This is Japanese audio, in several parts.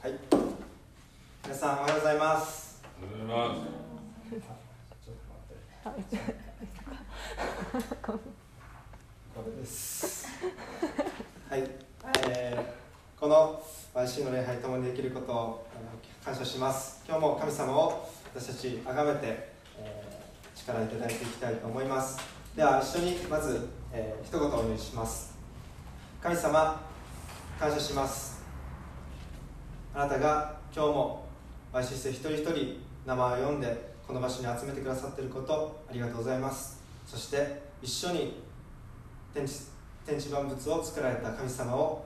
はい。皆さんおはようございます。おはようございます。ちょっと待って。これですはい、えー、この YC の礼拝ともにできることを感謝します。今日も神様を私たち崇めて、えー、力をいただいていきたいと思います。では一緒にまず、えー、一言お祈りします。神様感謝しますあなたが今日も YC 生一人一人名前を読んでこの場所に集めてくださっていることありがとうございます。そして一緒に天地天地万物を作られた神様を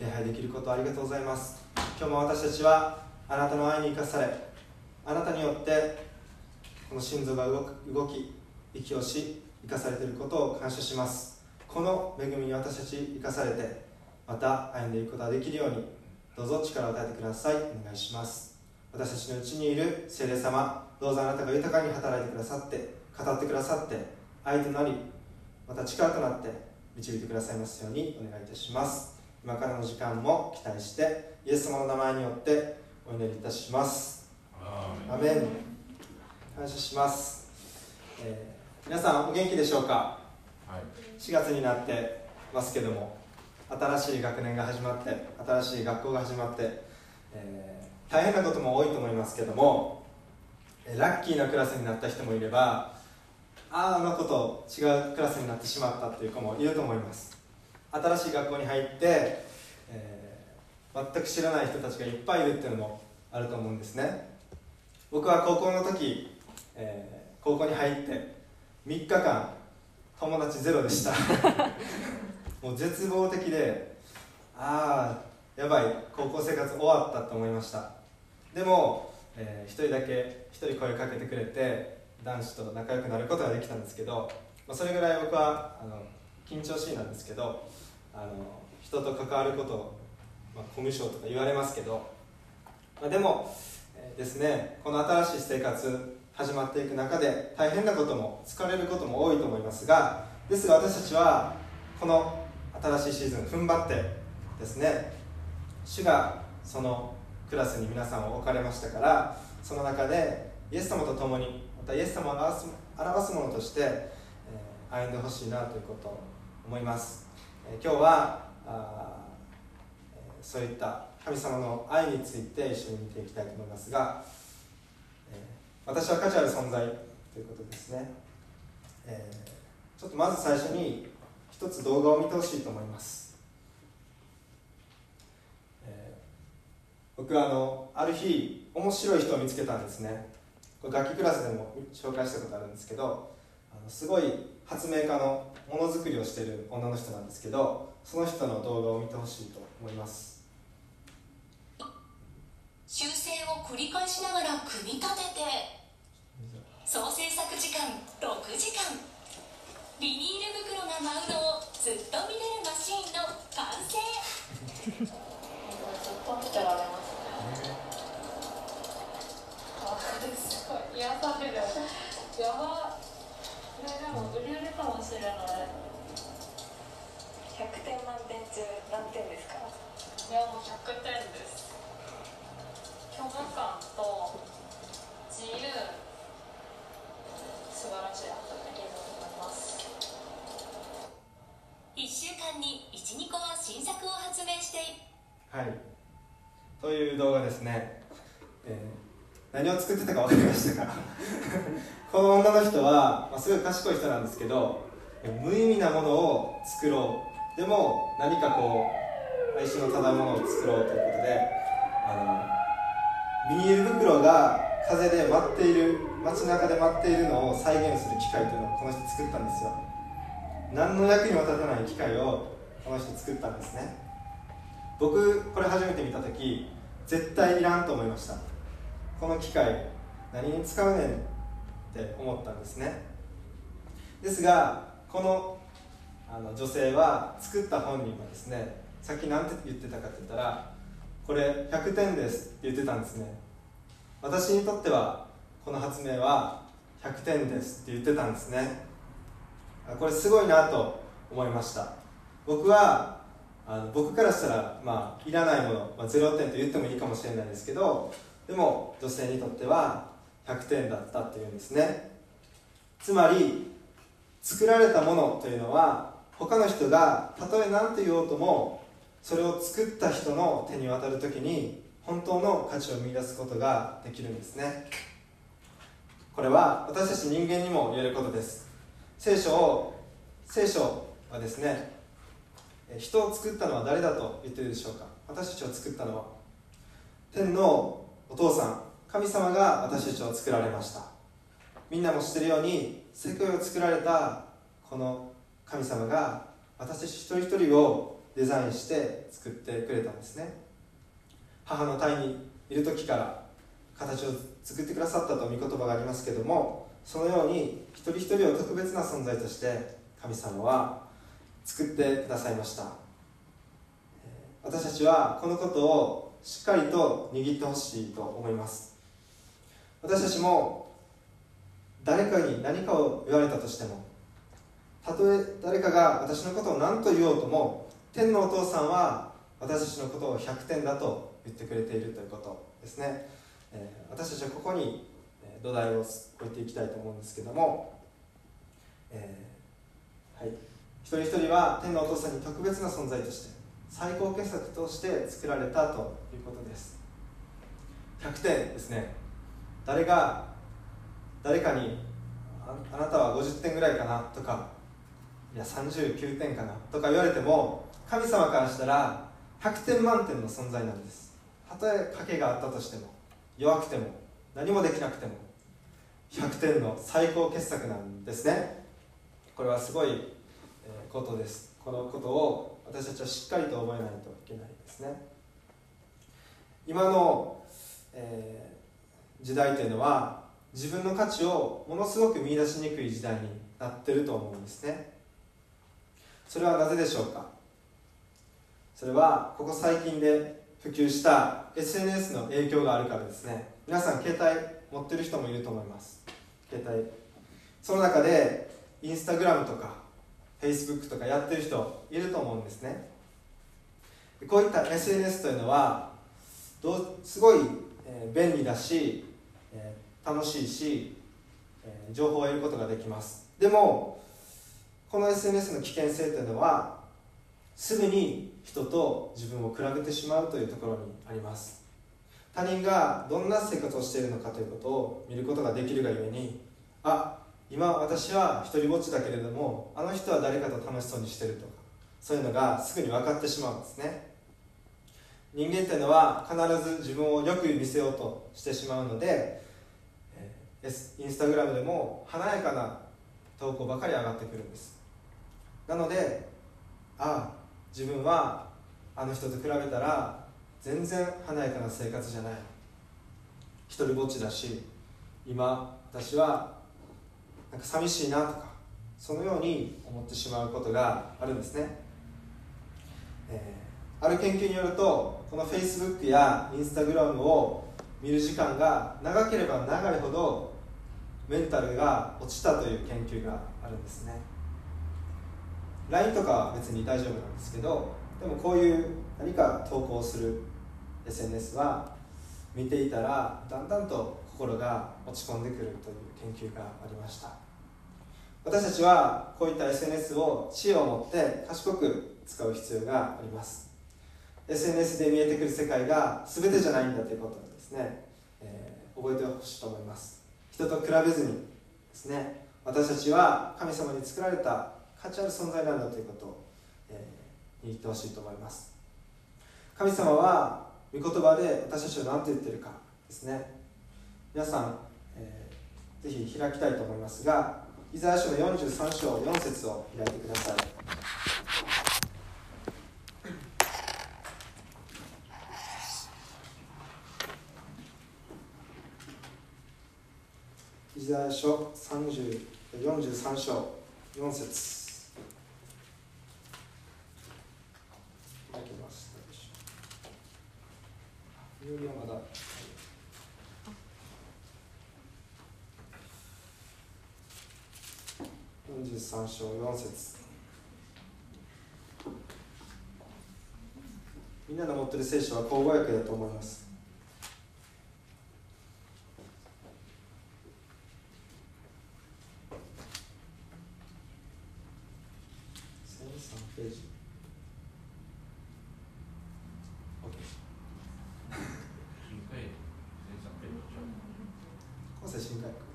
礼拝できることありがとうございます。今日も私たちはあなたの愛に生かされあなたによってこの心臓が動く動き息をし生かされていることを感謝します。この恵みに私たち生かされてまた歩んでいくことができるようにどうぞ力を与えてください。お願いします。私たちのうちにいる聖霊様どうぞあなたが豊かに働いてくださって語ってくださって愛となりまた力となって導いてくださいますようにお願いいたします。今からの時間も期待してイエス様の名前によってお祈りいたします。アメン感謝します、えー皆さんお元気でしょうか？はい。4月になってますけども新しい学年が始まって新しい学校が始まって、えー大変なことも多いと思いますけどもラッキーなクラスになった人もいればあああの子と違うクラスになってしまったっていう子もいると思います。新しい学校に入って、えー全く知らない人たちがいっぱいいるっていうのもあると思うんですね。僕は高校の時、えー高校に入って3日間友達ゼロでした。もう絶望的でああやばい高校生活終わったと思いました。でも、えー人だけ一人声かけてくれて男子と仲良くなることができたんですけど、まあ、それぐらい僕はあの緊張しいなんですけどあの人と関わることを、まあ、コミュ障とか言われますけど、まあ、でも、えーですねこの新しい生活始まっていく中で大変なことも疲れることも多いと思いますがですが私たちはこの新しいシーズン踏ん張ってですね。主がそのクラスに皆さんを置かれましたからその中でイエス様と共にまたイエス様を表す表すものとして、えー歩んでほしいなということを思います、えー今日はあえーそういった神様の愛について一緒に見ていきたいと思いますが、えー私は価値ある存在ということですね、えーちょっとまず最初に一つ動画を見てほしいと思います、えー僕はあのある日面白い人を見つけたんですね。これ楽器クラスでも紹介したことあるんですけどあのすごい発明家のものづくりをしている女の人なんですけどその人の動画を見てほしいと思います。修正を繰り返しながら組み立てて総制作時間6時間。ビニール袋が舞うのをずっと見れるマシーンの完成。ずっと見てられますねあすごい。癒されるやば。これでも売れるかもしれない。100点満点中何点ですか？いやもう100点です。虚無感と自由。素晴らしい。アートができると思います1週間に12個は新作を発明してはい。という動画ですね、えー何を作ってたか分かりましたか？この女の人は、まあ、すごい賢い人なんですけど無意味なものを作ろう。でも何かこう哀愁の漂うものを作ろうということであのビニール袋が風で舞っている街中で舞っているのを再現する機械というのをこの人作ったんですよ。何の役にも立たない機械をこの人作ったんですね。僕これ初めて見た時絶対いらんと思いました。この機械何に使うねんって思ったんですね。ですがこのあの女性は作った本人はですねさっき何て言ってたかって言ったらこれ100点ですって言ってたんですね。私にとってはこの発明は100点ですって言ってたんですね。これすごいなと思いました。僕はあの僕からしたら、まあ、いらないもの、まあ、0点と言ってもいいかもしれないですけどでも女性にとっては100点だったっていうんですね。つまり作られたものというのは他の人がたとえ何と言おうともそれを作った人の手に渡る時に本当の価値を見出すことができるんですね。これは私たち人間にも言えることです。聖書を聖書はですね人を作ったのは誰だと言ってるでしょうか？私たちを作ったのは天のお父さん神様が私たちを作られました。みんなも知ってるように世界を作られたこの神様が私たち一人一人をデザインして作ってくれたんですね。母の胎にいる時から形を作ってくださったと御言葉がありますけどもそのように一人一人を特別な存在として神様は作ってくださいました。私たちはこのことをしっかりと握ってほしいと思います。私たちも誰かに何かを言われたとしてもたとえ誰かが私のことを何と言おうとも天のお父さんは私たちのことを100点だと言ってくれているということですね、え、私たちはここに土台を置いていきたいと思うんですけども、えー、はい、一人一人は天のお父さんに特別な存在として最高傑作として作られたということです。100点ですね。誰が誰かにあなたは50点ぐらいかなとかいや39点かなとか言われても神様からしたら100点満点の存在なんです。たとえ賭けがあったとしても弱くても何もできなくても100点の最高傑作なんですね。これはすごいことです。このことを私たちはしっかりと覚えないといけないですね。今の、えー、時代というのは自分の価値をものすごく見出しにくい時代になってると思うんですね。それはなぜでしょうか？それはここ最近で普及した SNS の影響があるからですね。皆さん携帯持ってる人もいると思います。携帯。その中でインスタグラムとか Facebook とかやってる人いると思うんですね。こういった SNS というのはどうすごい、便利だし、楽しいし、情報を得ることができます。でもこの SNS の危険性というのはすぐに人と自分を比べてしまうというところにあります。他人がどんな生活をしているのかということを見ることができるがゆえにあ今私は一人ぼっちだけれどもあの人は誰かと楽しそうにしてるとかそういうのがすぐに分かってしまうんですね。人間っていうのは必ず自分をよく見せようとしてしまうのでインスタグラムでも華やかな投稿ばかり上がってくるんです。なのでああ自分はあの人と比べたら全然華やかな生活じゃない。一人ぼっちだし今私はなんか寂しいなとかそのように思ってしまうことがあるんですね、えー、ある研究によるとこの Facebook や Instagram を見る時間が長ければ長いほどメンタルが落ちたという研究があるんですね。LINE とかは別に大丈夫なんですけどでもこういう何か投稿する SNS は見ていたらだんだんと心が落ち込んでくるという研究がありました。私たちはこういった SNS を知恵を持って賢く使う必要があります。SNS で見えてくる世界が全てじゃないんだということをですね、えー、覚えてほしいと思います。人と比べずにですね私たちは神様に作られた価値ある存在なんだということを、えー、握ってほしいと思います。神様は御言葉で私たちは何と言ってるかですね。皆さん、えー、ぜひ開きたいと思いますがイザヤ書の43章4節を開いてください。イザヤ書43章4節開けましたでしょう。はまだ43章4節みんなの持ってる聖書は口語訳だと思います1003ページ OK 新海生産ページ今世新海訳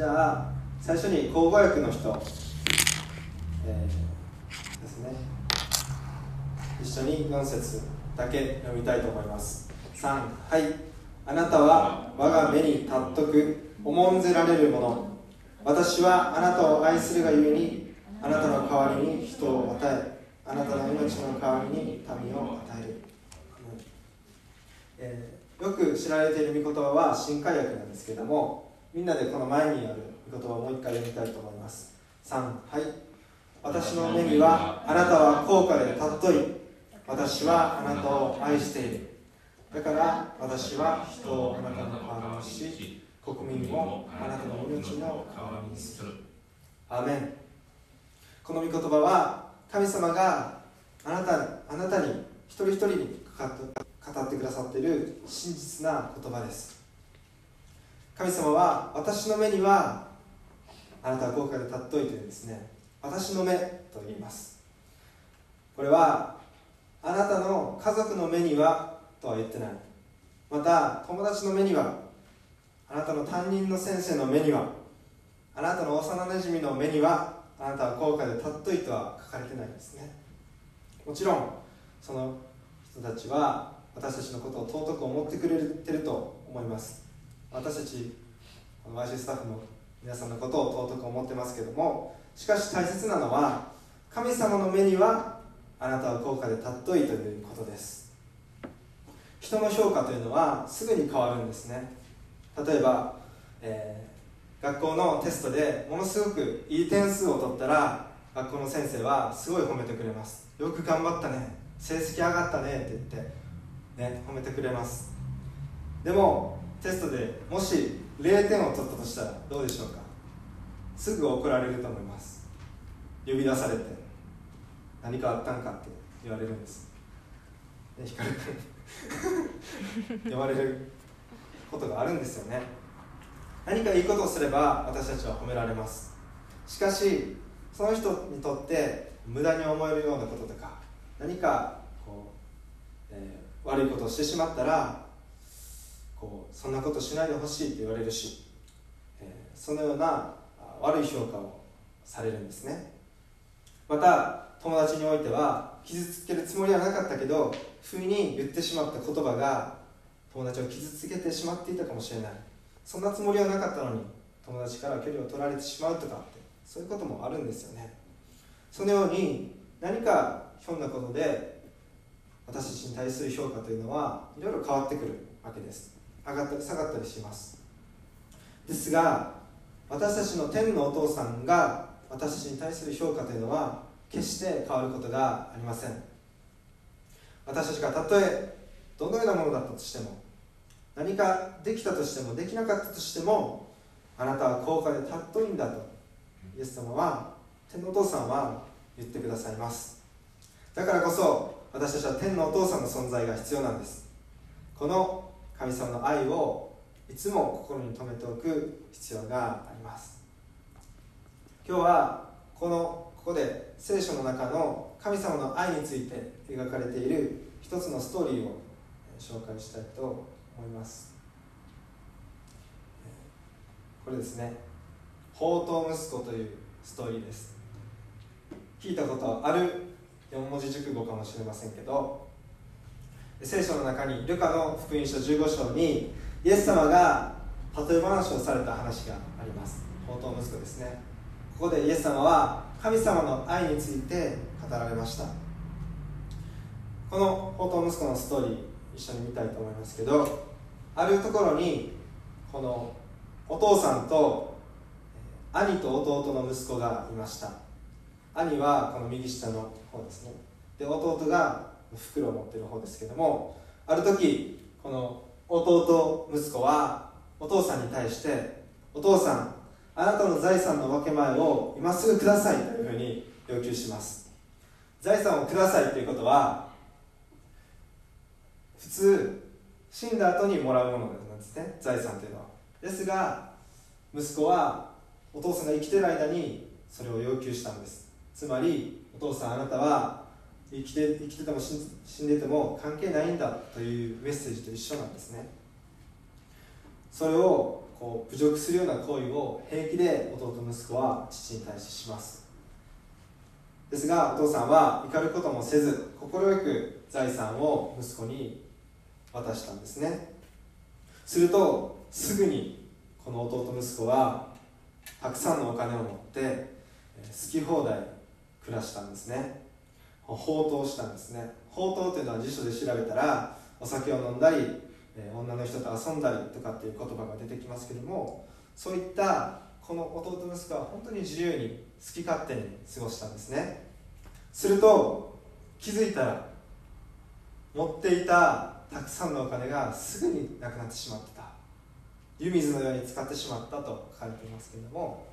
じゃあ最初に口語訳の人、えーですね。一緒に4節だけ読みたいと思います。3はい。あなたは我が目に尊く重んぜられるもの。私はあなたを愛するがゆえにあなたの代わりに人を与えあなたの命の代わりに民を与える、えーよく知られている御言葉は新海訳なんですけどもみんなでこの前にある御言葉をもう一回読みたいと思います。3はい。私の目にはあなたは高価で尊い。私はあなたを愛している。だから私は人をあなたの代わりにし国民をあなたの命の代わりにする。アーメン。この御言葉は神様があなたあなたに一人一人に語ってくださっている真実な言葉です。神様は私の目にはあなたは高価で尊いというですね私の目と言います。これはあなたの家族の目にはとは言ってない。また友達の目にはあなたの担任の先生の目にはあなたの幼なじみの目にはあなたは高価で尊いとは書かれてないんですね。もちろんその人たちは私たちのことを尊く思ってくれてると思います。私たち YC スタッフの皆さんのことを尊く思ってますけどもしかし大切なのは神様の目にはあなたは高価で尊いということです。人の評価というのはすぐに変わるんですね。例えば、えー学校のテストでものすごくいい点数を取ったら学校の先生はすごい褒めてくれます。よく頑張ったね。成績上がったねって言ってね褒めてくれます。でもテストでもし0点を取ったとしたらどうでしょうか？すぐ怒られると思います。呼び出されて何かあったんかって言われるんです。で光君 呼ばれることがあるんですよね。何かいいことをすれば私たちは褒められます。しかしその人にとって無駄に思えるようなこととか何かこう、えー悪いことをしてしまったらこうそんなことしないでほしいって言われるし、えーそのような悪い評価をされるんですね。また友達においては傷つけるつもりはなかったけど不意に言ってしまった言葉が友達を傷つけてしまっていたかもしれない。そんなつもりはなかったのに友達から距離を取られてしまうとかってそういうこともあるんですよね。そのように何かひょんなことで私たちに対する評価というのはいろいろ変わってくるわけです。上がったり下がったりします。ですが私たちの天のお父さんが私たちに対する評価というのは決して変わることがありません。私たちがたとえどのようなものだったとしても何かできたとしてもできなかったとしてもあなたは高価で尊いんだとイエス様は天のお父さんは言ってくださいます。だからこそ私たちは天のお父さんの存在が必要なんです。この神様の愛をいつも心に留めておく必要があります。今日はこのここで聖書の中の神様の愛について描かれている一つのストーリーを紹介したいと思います。これですね「宝刀息子」というストーリーです。聞いたことある4文字熟語かもしれませんけど聖書の中にルカの福音書15章にイエス様が例え話をされた話があります。宝刀息子ですね。ここでイエス様は神様の愛について語られました。この宝刀息子のストーリー一緒に見たいと思いますけどあるところにこのお父さんと兄と弟の息子がいました。兄はこの右下の方ですね。で弟が袋を持ってる方ですけどもある時この弟息子はお父さんに対してお父さんあなたの財産の分け前を今すぐくださいというふうに要求します。財産をくださいということは普通死んだ後にもらうものなんですね財産というのは。ですが息子はお父さんが生きてる間にそれを要求したんです。つまりお父さんあなたは生きて生きてても死んでても関係ないんだというメッセージと一緒なんですね。それをこう侮辱するような行為を平気で弟息子は父に対してします。ですがお父さんは怒ることもせず快く財産を息子に渡したんですね。するとすぐにこの弟息子はたくさんのお金を持って好き放題暮らしたんですね。放蕩したんですね。放蕩というのは辞書で調べたらお酒を飲んだり女の人と遊んだりとかっていう言葉が出てきますけどもそういったこの弟息子は本当に自由に好き勝手に過ごしたんですね。すると気づいたら持っていたたくさんのお金がすぐになくなってしまってた。湯水のように使ってしまったと書かれていますけれども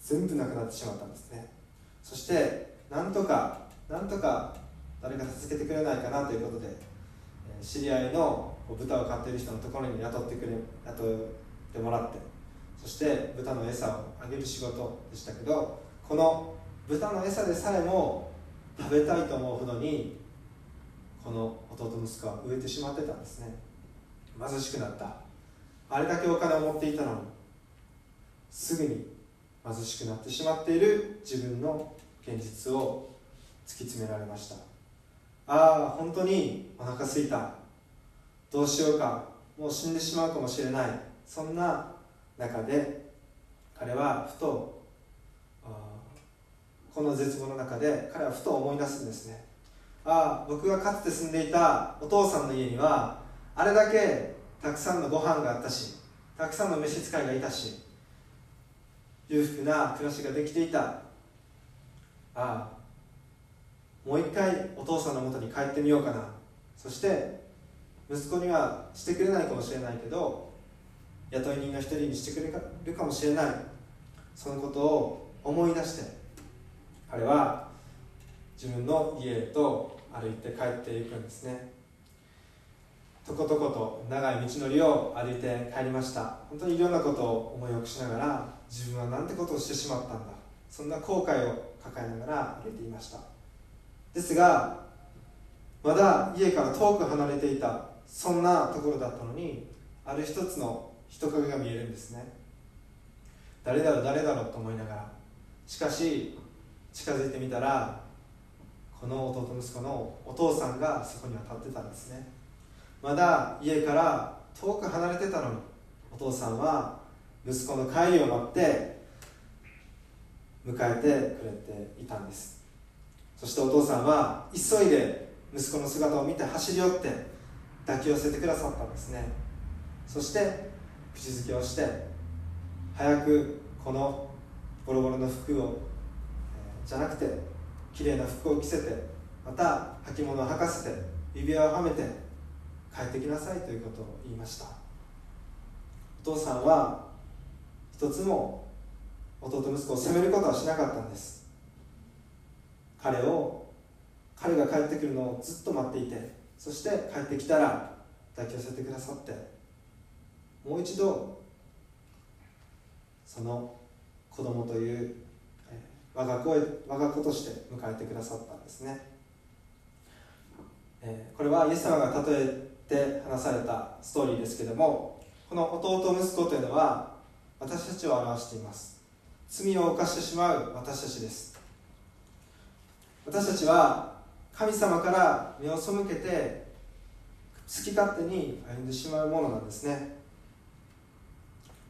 全部なくなってしまったんですね。そしてなんとかなんとか誰か助けてくれないかなということで知り合いの豚を飼っている人のところに雇ってくれ雇ってもらってそして豚の餌をあげる仕事でしたけどこの豚の餌でさえも食べたいと思うほどにこの弟息子は植えてしまってたんですね。貧しくなった。あれだけお金を持っていたのにすぐに貧しくなってしまっている自分の現実を突き詰められました。ああ本当にお腹すいた。どうしようか。もう死んでしまうかもしれない。そんな中で彼はふとこの絶望の中で彼はふと思い出すんですね。ああ僕がかつて住んでいたお父さんの家にはあれだけたくさんのご飯があったしたくさんの召使いがいたし裕福な暮らしができていた。ああもう一回お父さんのもとに帰ってみようかな。そして息子にはしてくれないかもしれないけど雇い人の一人にしてくれるかもしれない。そのことを思い出して彼は自分の家へと歩いて帰っていくんですね。とことこと長い道のりを歩いて帰りました。本当にいろんなことを思い起こしながら自分は何てことをしてしまったんだ。そんな後悔を抱えながら歩いていました。ですがまだ家から遠く離れていたそんなところだったのにある一つの人影が見えるんですね。誰だろう誰だろうと思いながらしかし近づいてみたらこの弟息子のお父さんがそこには立ってたんですね。まだ家から遠く離れてたのにお父さんは息子の帰りを待って迎えてくれていたんです。そしてお父さんは急いで息子の姿を見て走り寄って抱き寄せてくださったんですね。そして口づけをして早くこのボロボロの服を、えー、じゃなくて綺麗な服を着せてまた履物を履かせて指輪をはめて帰ってきなさいということを言いました。お父さんは一つも弟息子を責めることはしなかったんです。彼を彼が帰ってくるのをずっと待っていてそして帰ってきたら抱き寄せてくださってもう一度その子供という我が子我が子として迎えてくださったんですね、これはイエス様が例えて話されたストーリーですけどもこの弟息子というのは私たちを表しています。罪を犯してしまう私たちです。私たちは神様から目を背けて好き勝手に歩んでしまうものなんですね。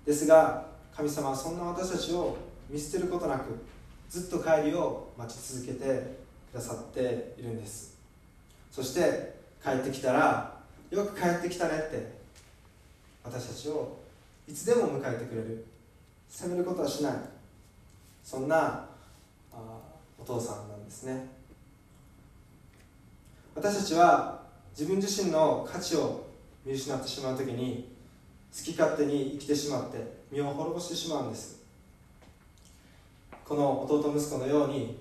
ですが神様はそんな私たちを見捨てることなくずっと帰りを待ち続けてくださっているんです。そして帰ってきたらよく帰ってきたねって私たちをいつでも迎えてくれる。責めることはしない。そんなあお父さんなんですね。私たちは自分自身の価値を見失ってしまう時に好き勝手に生きてしまって身を滅ぼしてしまうんです。この弟息子のように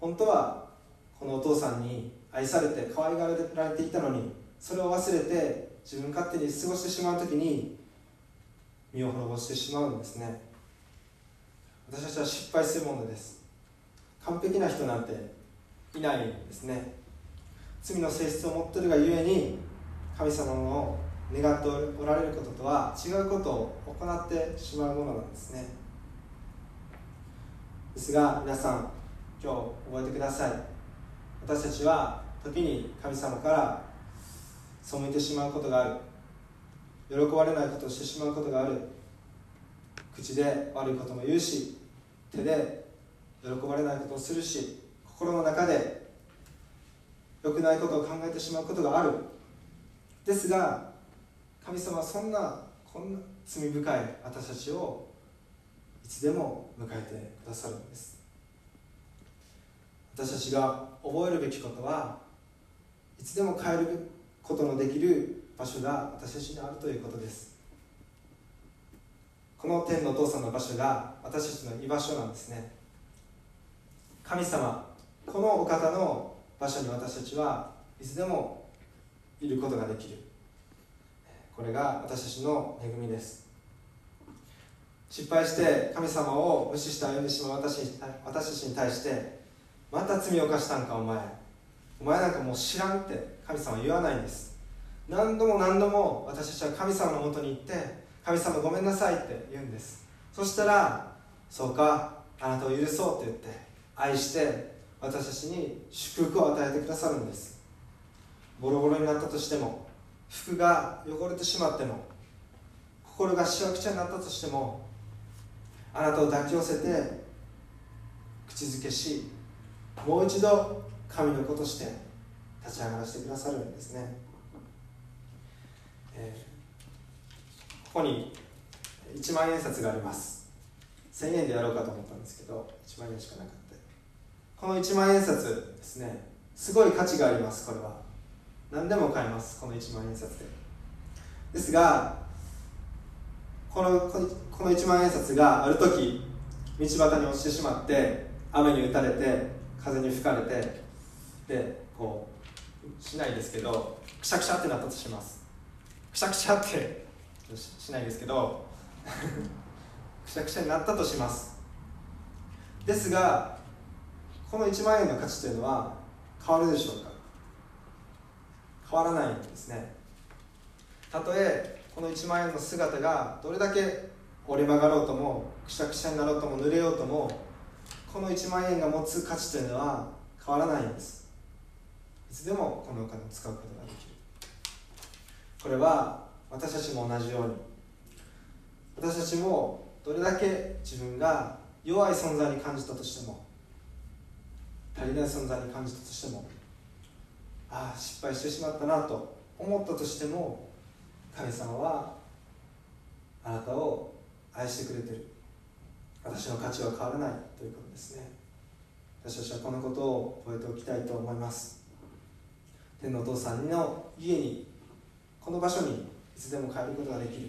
本当はこのお父さんに愛されて可愛がられていたのにそれを忘れて自分勝手に過ごしてしまう時に身を滅ぼしてしまうんですね。私たちは失敗するものです。完璧な人なんていないんですね。罪の性質を持ってるがゆえに神様の願っておられることとは違うことを行ってしまうものなんですね。ですが皆さん今日覚えてください。私たちは時に神様から背いてしまうことがある。喜ばれないことをしてしまうことがある。口で悪いことも言うし手で喜ばれないことをするし心の中で良くないことを考えてしまうことがある。ですが神様はそんなこんな罪深い私たちをいつでも迎えてくださるんです。私たちが覚えるべきことはいつでも変えることのできる場所が私たちにあるということです。この天のお父さんの場所が私たちの居場所なんですね。神様このお方の場所に私たちはいつでもいることができる。これが私たちの恵みです。失敗して神様を無視して歩んでしまう私私たちに対してまた罪を犯したんかお前。お前なんかもう知らんって神様は言わないんです。何度も何度も私たちは神様のもとに行って神様ごめんなさいって言うんです。そしたらそうかあなたを許そうって言って愛して私たちに祝福を与えてくださるんです。ボロボロになったとしても服が汚れてしまっても心がしわくちゃになったとしてもあなたを抱き寄せて口づけしもう一度神の子として立ち上がらせてくださるんですね、えー、ここに1万円札があります。1000円でやろうかと思ったんですけど1万円しかなかった。この1万円札ですねすごい価値がありますこれは。何でも買えますこの1万円札で。ですがこのこの1万円札がある時道端に落ちてしまって雨に打たれて風に吹かれてでこうしないですけどくしゃくしゃってなったとします。くしゃくしゃってしないですけどくしゃくしゃになったとします。ですがこの1万円の価値というのは変わるでしょうか？変わらないんですね。たとえこの1万円の姿がどれだけ折れ曲がろうともくしゃくしゃになろうとも濡れようともこの1万円が持つ価値というのは変わらないんです。いつでもこのお金を使うことができる。これは私たちも同じように私たちもどれだけ自分が弱い存在に感じたとしても足りない存在に感じたとしてもああ失敗してしまったなと思ったとしても神様はあなたを愛してくれてる。私の価値は変わらないということですね。私たちはこのことを覚えておきたいと思います。天のお父さんの家にこの場所にいつでも帰ることができる。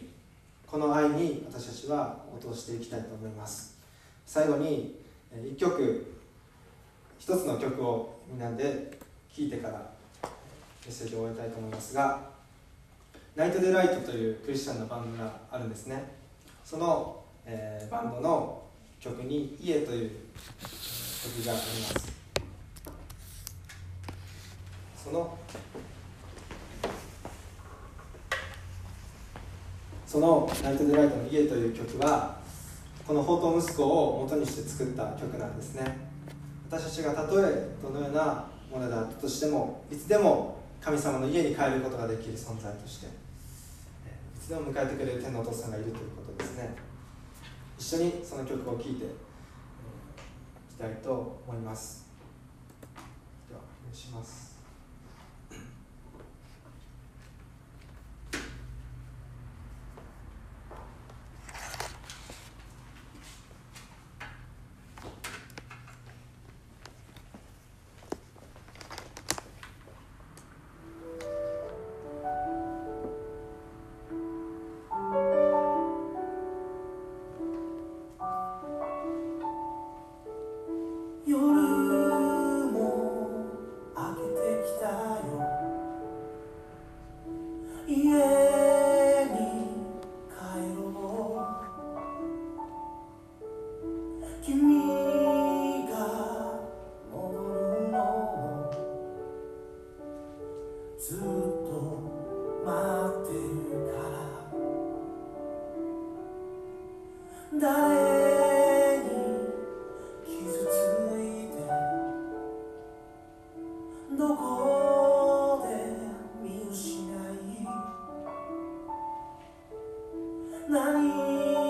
この愛に私たちは応答していきたいと思います。最後に1曲一つの曲をみんなで聴いてからメッセージを終えたいと思いますがナイトデライトというクリスチャンのバンドがあるんですね。その、えー、バンドの曲に「家」という曲があります。そのその「ナイト・デライトの家」という曲はこの宝刀息子を元にして作った曲なんですね。私たちがたとえどのようなものであったとしてもいつでも神様の家に帰ることができる存在としていつでも迎えてくれる天のお父さんがいるということですね。一緒にその曲を聴いていきたいと思います。ではお願いします。何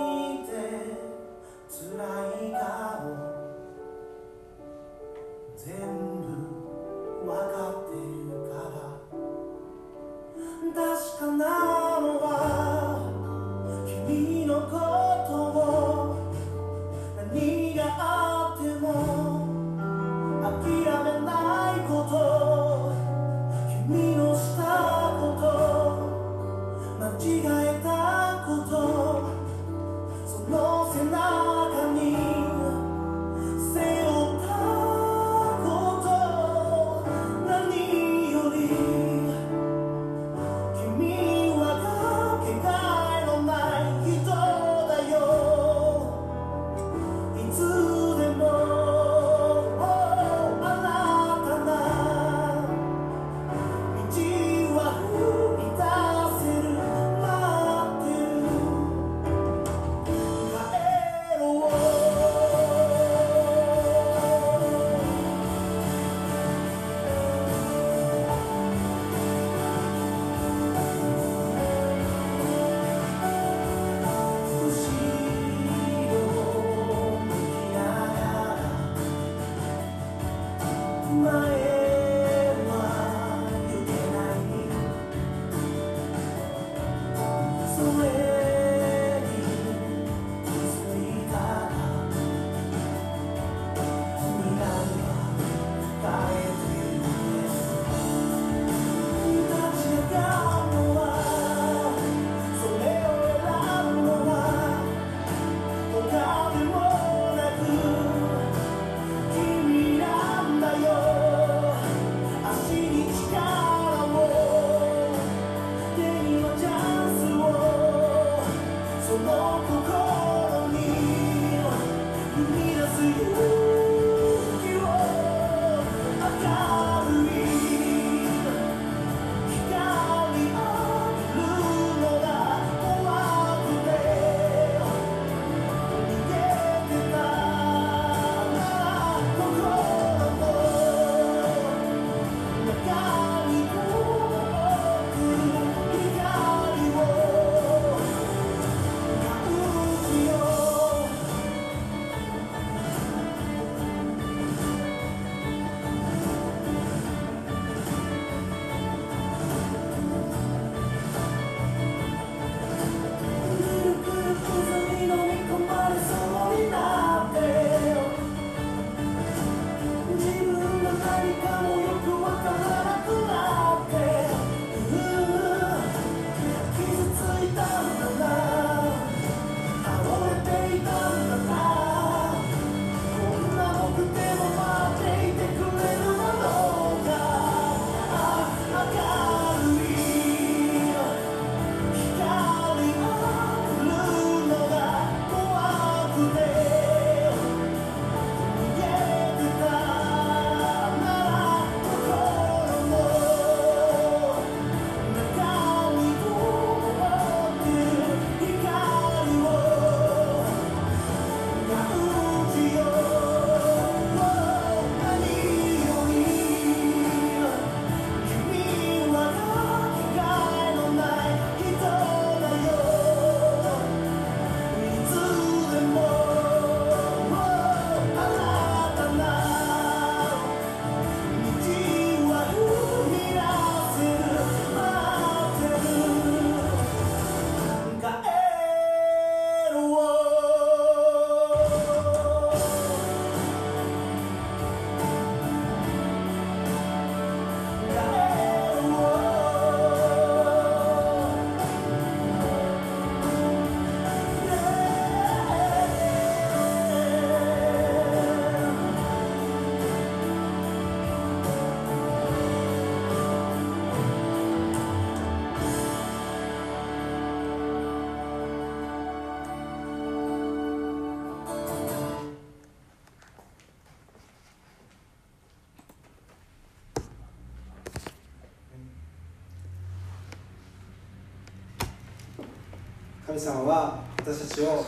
神様は私たちを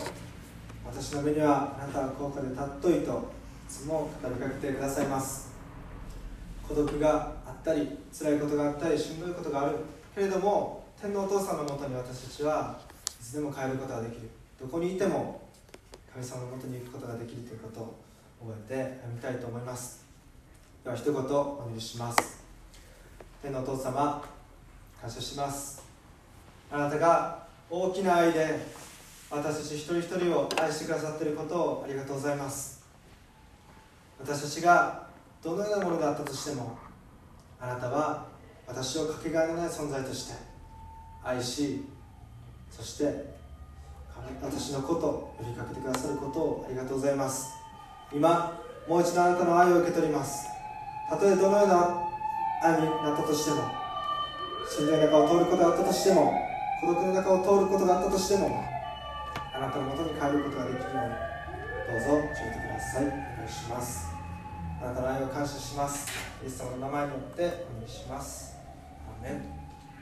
私の目にはあなたは高価で尊いといつも語りかけてくださいます。孤独があったり辛いことがあったりしんどいことがあるけれども天皇お父さんのもとに私たちはいつでも帰ることができる。どこにいても神様のもとに行くことができるということを覚えてみたいと思います。では一言お願いします。天のお父様感謝します。あなたが大きな愛で私たち一人一人を愛してくださっていることをありがとうございます。私たちがどのようなものであったとしてもあなたは私をかけがえのない存在として愛しそして私のことを呼びかけてくださることをありがとうございます。今もう一度あなたの愛を受け取ります。たとえどのような愛になったとしてもしんどい中を通ることがあったとしても孤独の中を通ることがあったとしてもあなたのもとに帰ることができるようにどうぞ教えてください。お願いします。あなたの愛を感謝します。イエス様の名前によってお願いします。アメン。